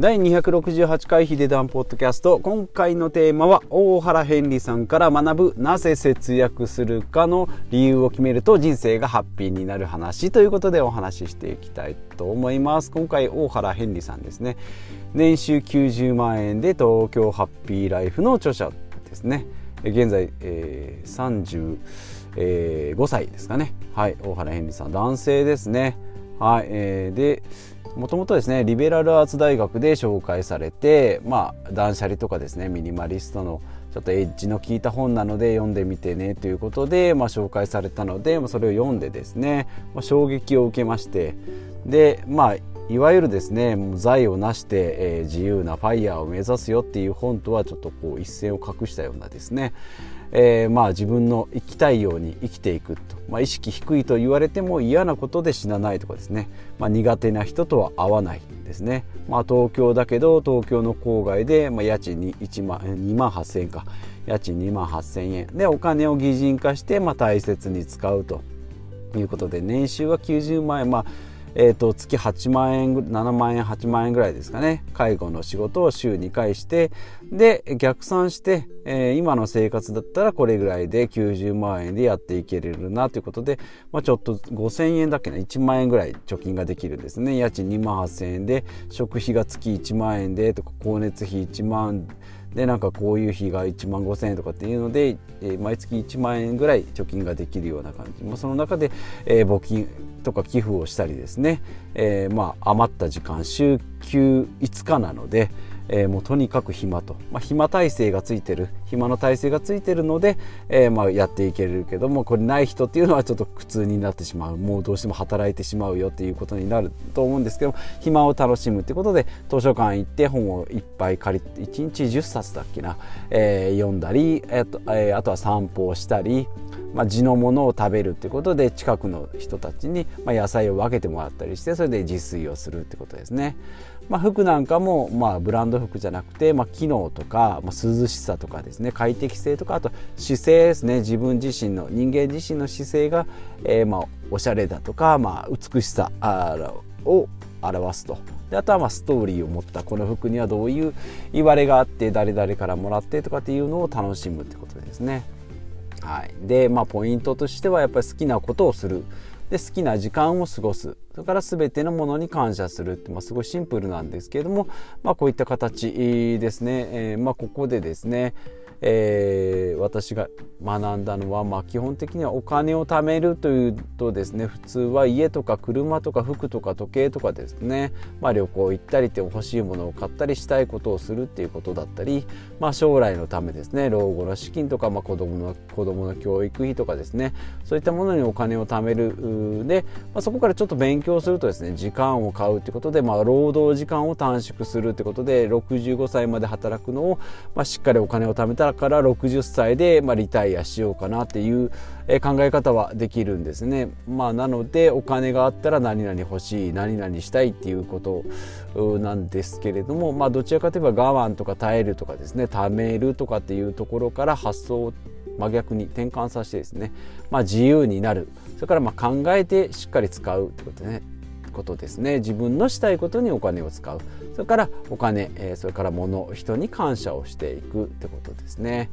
第268回ヒデダンポッドキャスト。今回のテーマは大原ヘンリーさんから学ぶなぜ節約するかの理由を決めると人生がハッピーになる話ということでお話ししていきたいと思います。今回大原ヘンリーさんですね。年収90万円で東京ハッピーライフの著者ですね。現在、えー、35歳ですかね。はい大原ヘンリーさん男性ですね。はい、えー、でもともとですねリベラルアーツ大学で紹介されてまあ断捨離とかですねミニマリストのちょっとエッジの効いた本なので読んでみてねということで、まあ、紹介されたのでまあそれを読んでですね、まあ、衝撃を受けましてでまあいわゆるですね財を成して、えー、自由なファイヤーを目指すよっていう本とはちょっとこう一線を画したようなですねえー、まあ自分の生きたいように生きていくと、まあ、意識低いと言われても嫌なことで死なないとかですね、まあ、苦手な人とは会わないですね、まあ、東京だけど東京の郊外で、まあ、家賃に1万2万8,000円か。家賃2万8,000円。でお金を擬人化して、まあ、大切に使うということで年収は90万円。まあえーと、月8万円7万円8万円ぐらいですかね。介護の仕事を週2回してで逆算して、えー、今の生活だったらこれぐらいで90万円でやっていけれるなということで、まあ、ちょっと5000円だっけな1万円ぐらい貯金ができるんですね。家賃2万8000円で食費が月1万円でとか光熱費1万でなんかこういう日が1万5,000円とかっていうので、えー、毎月1万円ぐらい貯金ができるような感じ、まあ、その中で、えー、募金とか寄付をしたりですね、えー、まあ余った時間週休5日なので、えー、もうとにかく暇と、まあ、暇体制がついてる。暇の体制がついてるので、えー、まあやっていけるけどもこれない人っていうのはちょっと苦痛になってしまう。もうどうしても働いてしまうよっていうことになると思うんですけど暇を楽しむってことで図書館行って本をいっぱい借りて1日10冊だっけな、えー、読んだり、えーとえ、あとは散歩をしたりまあ、地のものを食べるってことで近くの人たちに、まあ、野菜を分けてもらったりしてそれで自炊をするってことですね。まあ、服なんかも、まあ、ブランド服じゃなくて、まあ、機能とか、まあ、涼しさとかですね快適性とかあと姿勢ですね。自分自身の人間自身の姿勢が、えー、まあおしゃれだとか、まあ、美しさを表すと。であとはまあストーリーを持ったこの服にはどういう言われがあって誰々からもらってとかっていうのを楽しむってことですね。はい、でまあポイントとしてはやっぱり好きなことをする。で好きな時間を過ごす。それから全てのものに感謝するって、まあ、すごいシンプルなんですけれども、まあ、こういった形ですね、えー、まあ、ここでですねえー、私が学んだのは、まあ、基本的にはお金を貯めるというとですね普通は家とか車とか服とか時計とかですね、まあ、旅行行ったりって欲しいものを買ったりしたいことをするっていうことだったり、まあ、将来のためですね老後の資金とか、まあ、子供の子供の教育費とかですねそういったものにお金を貯めるで、まあ、そこからちょっと勉強するとですね時間を買うってことで、まあ、労働時間を短縮するってことで65歳まで働くのを、まあ、しっかりお金を貯めたらだから60歳で、まあ、リタイアしようかなっていう考え方はできるんですね。まあ、なのでお金があったら何々欲しい何々したいっていうことなんですけれども、まあ、どちらかといえば我慢とか耐えるとかですね貯めるとかっていうところから発想を真逆に転換させてですね、まあ、自由になるそれからま考えてしっかり使うってことねことですね自分のしたいことにお金を使うそれからお金、えそれから物人に感謝をしていくってことですね。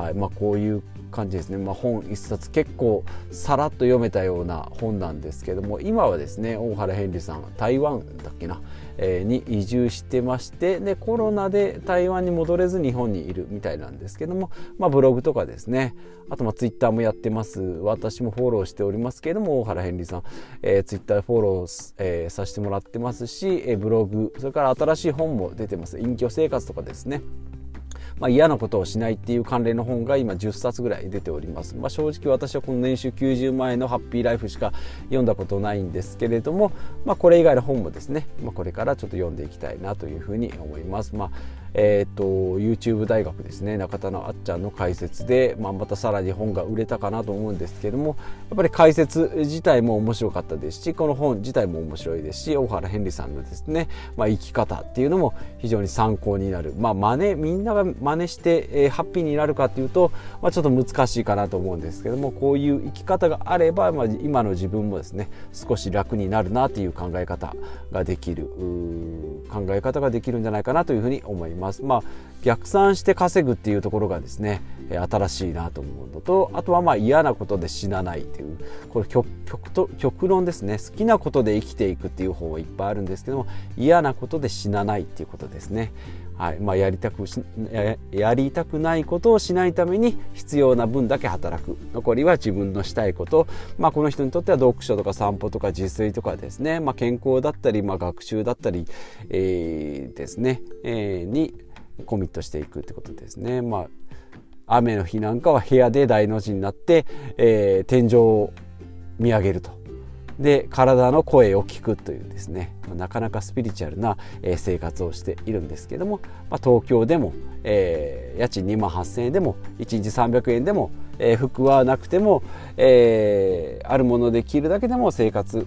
はい。まあ、こういう感じですね、まあ、本一冊結構さらっと読めたような本なんですけども今はですね大原ヘンリーさん台湾だっけな、えー、に移住してましてでコロナで台湾に戻れず日本にいるみたいなんですけども、まあ、ブログとかですね。あとまあツイッターもやってます。私もフォローしておりますけれども大原ヘンリーさん、えー、ツイッターフォロー、えー、させてもらってますし、えー、ブログそれから新しい本も出てます。隠居生活とかですね。まあ、嫌なことをしないっていう関連の本が今10冊ぐらい出ております、まあ、正直私はこの年収90万円のハッピーライフしか読んだことないんですけれども、まあ、これ以外の本もですね、まあ、これからちょっと読んでいきたいなというふうに思います、まあえーと、YouTube 大学ですね中田のあっちゃんの解説で、まあ、またさらに本が売れたかなと思うんですけどもやっぱり解説自体も面白かったですしこの本自体も面白いですし大原ヘンリーさんのですね、まあ、生き方っていうのも非常に参考になる、まあ、真似みんなが真似して、えー、ハッピーになるかっていうと、まあ、ちょっと難しいかなと思うんですけどもこういう生き方があれば、まあ、今の自分もですね少し楽になるなという考え方ができる考え方ができるんじゃないかなというふうに思います。まあ、逆算して稼ぐっていうところがですね新しいなと思うのとあとはまあ嫌なことで死なないっていうこれ極と極論ですね。好きなことで生きていくっていう方はいっぱいあるんですけども嫌なことで死なないっていうことですね。はい。まあ、やりたくややりたくないことをしないために必要な分だけ働く。残りは自分のしたいこと、まあ、この人にとっては読書とか散歩とか自炊とかですね、まあ、健康だったり、まあ、学習だったり、えー、ですね、えー、にコミットしていくってことですね。まあ、雨の日なんかは部屋で大の字になって、えー、天井を見上げると。で体の声を聞くというですねなかなかスピリチュアルな生活をしているんですけども、まあ、東京でも、えー、家賃2万8,000円でも1日300円でも、えー、服はなくても、えー、あるもので着るだけでも生活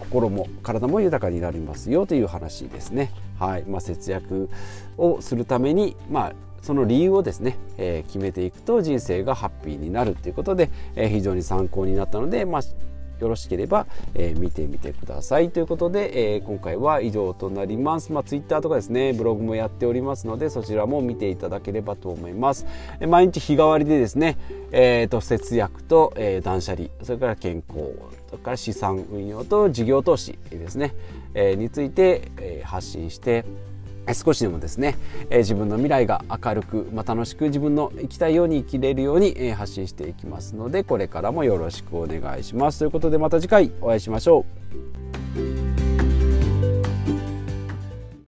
心も体も豊かになりますよという話ですね。はいまあ、節約をするために、まあ、その理由をですね、えー、決めていくと人生がハッピーになるということで、えー、非常に参考になったので、まあ、よろしければ、えー、見てみてくださいということで、えー、今回は以上となります。まあ、Twitter とかですね、ブログもやっておりますので、そちらも見ていただければと思います。え、毎日日替わりでですね、えーと、節約と、えー、断捨離、それから健康、それから資産運用と事業投資ですね、えー、について、えー、発信して少しでもですね、え、自分の未来が明るく、まあ、楽しく自分の生きたいように生きれるように、え、発信していきますのでこれからもよろしくお願いしますということでまた次回お会いしましょう。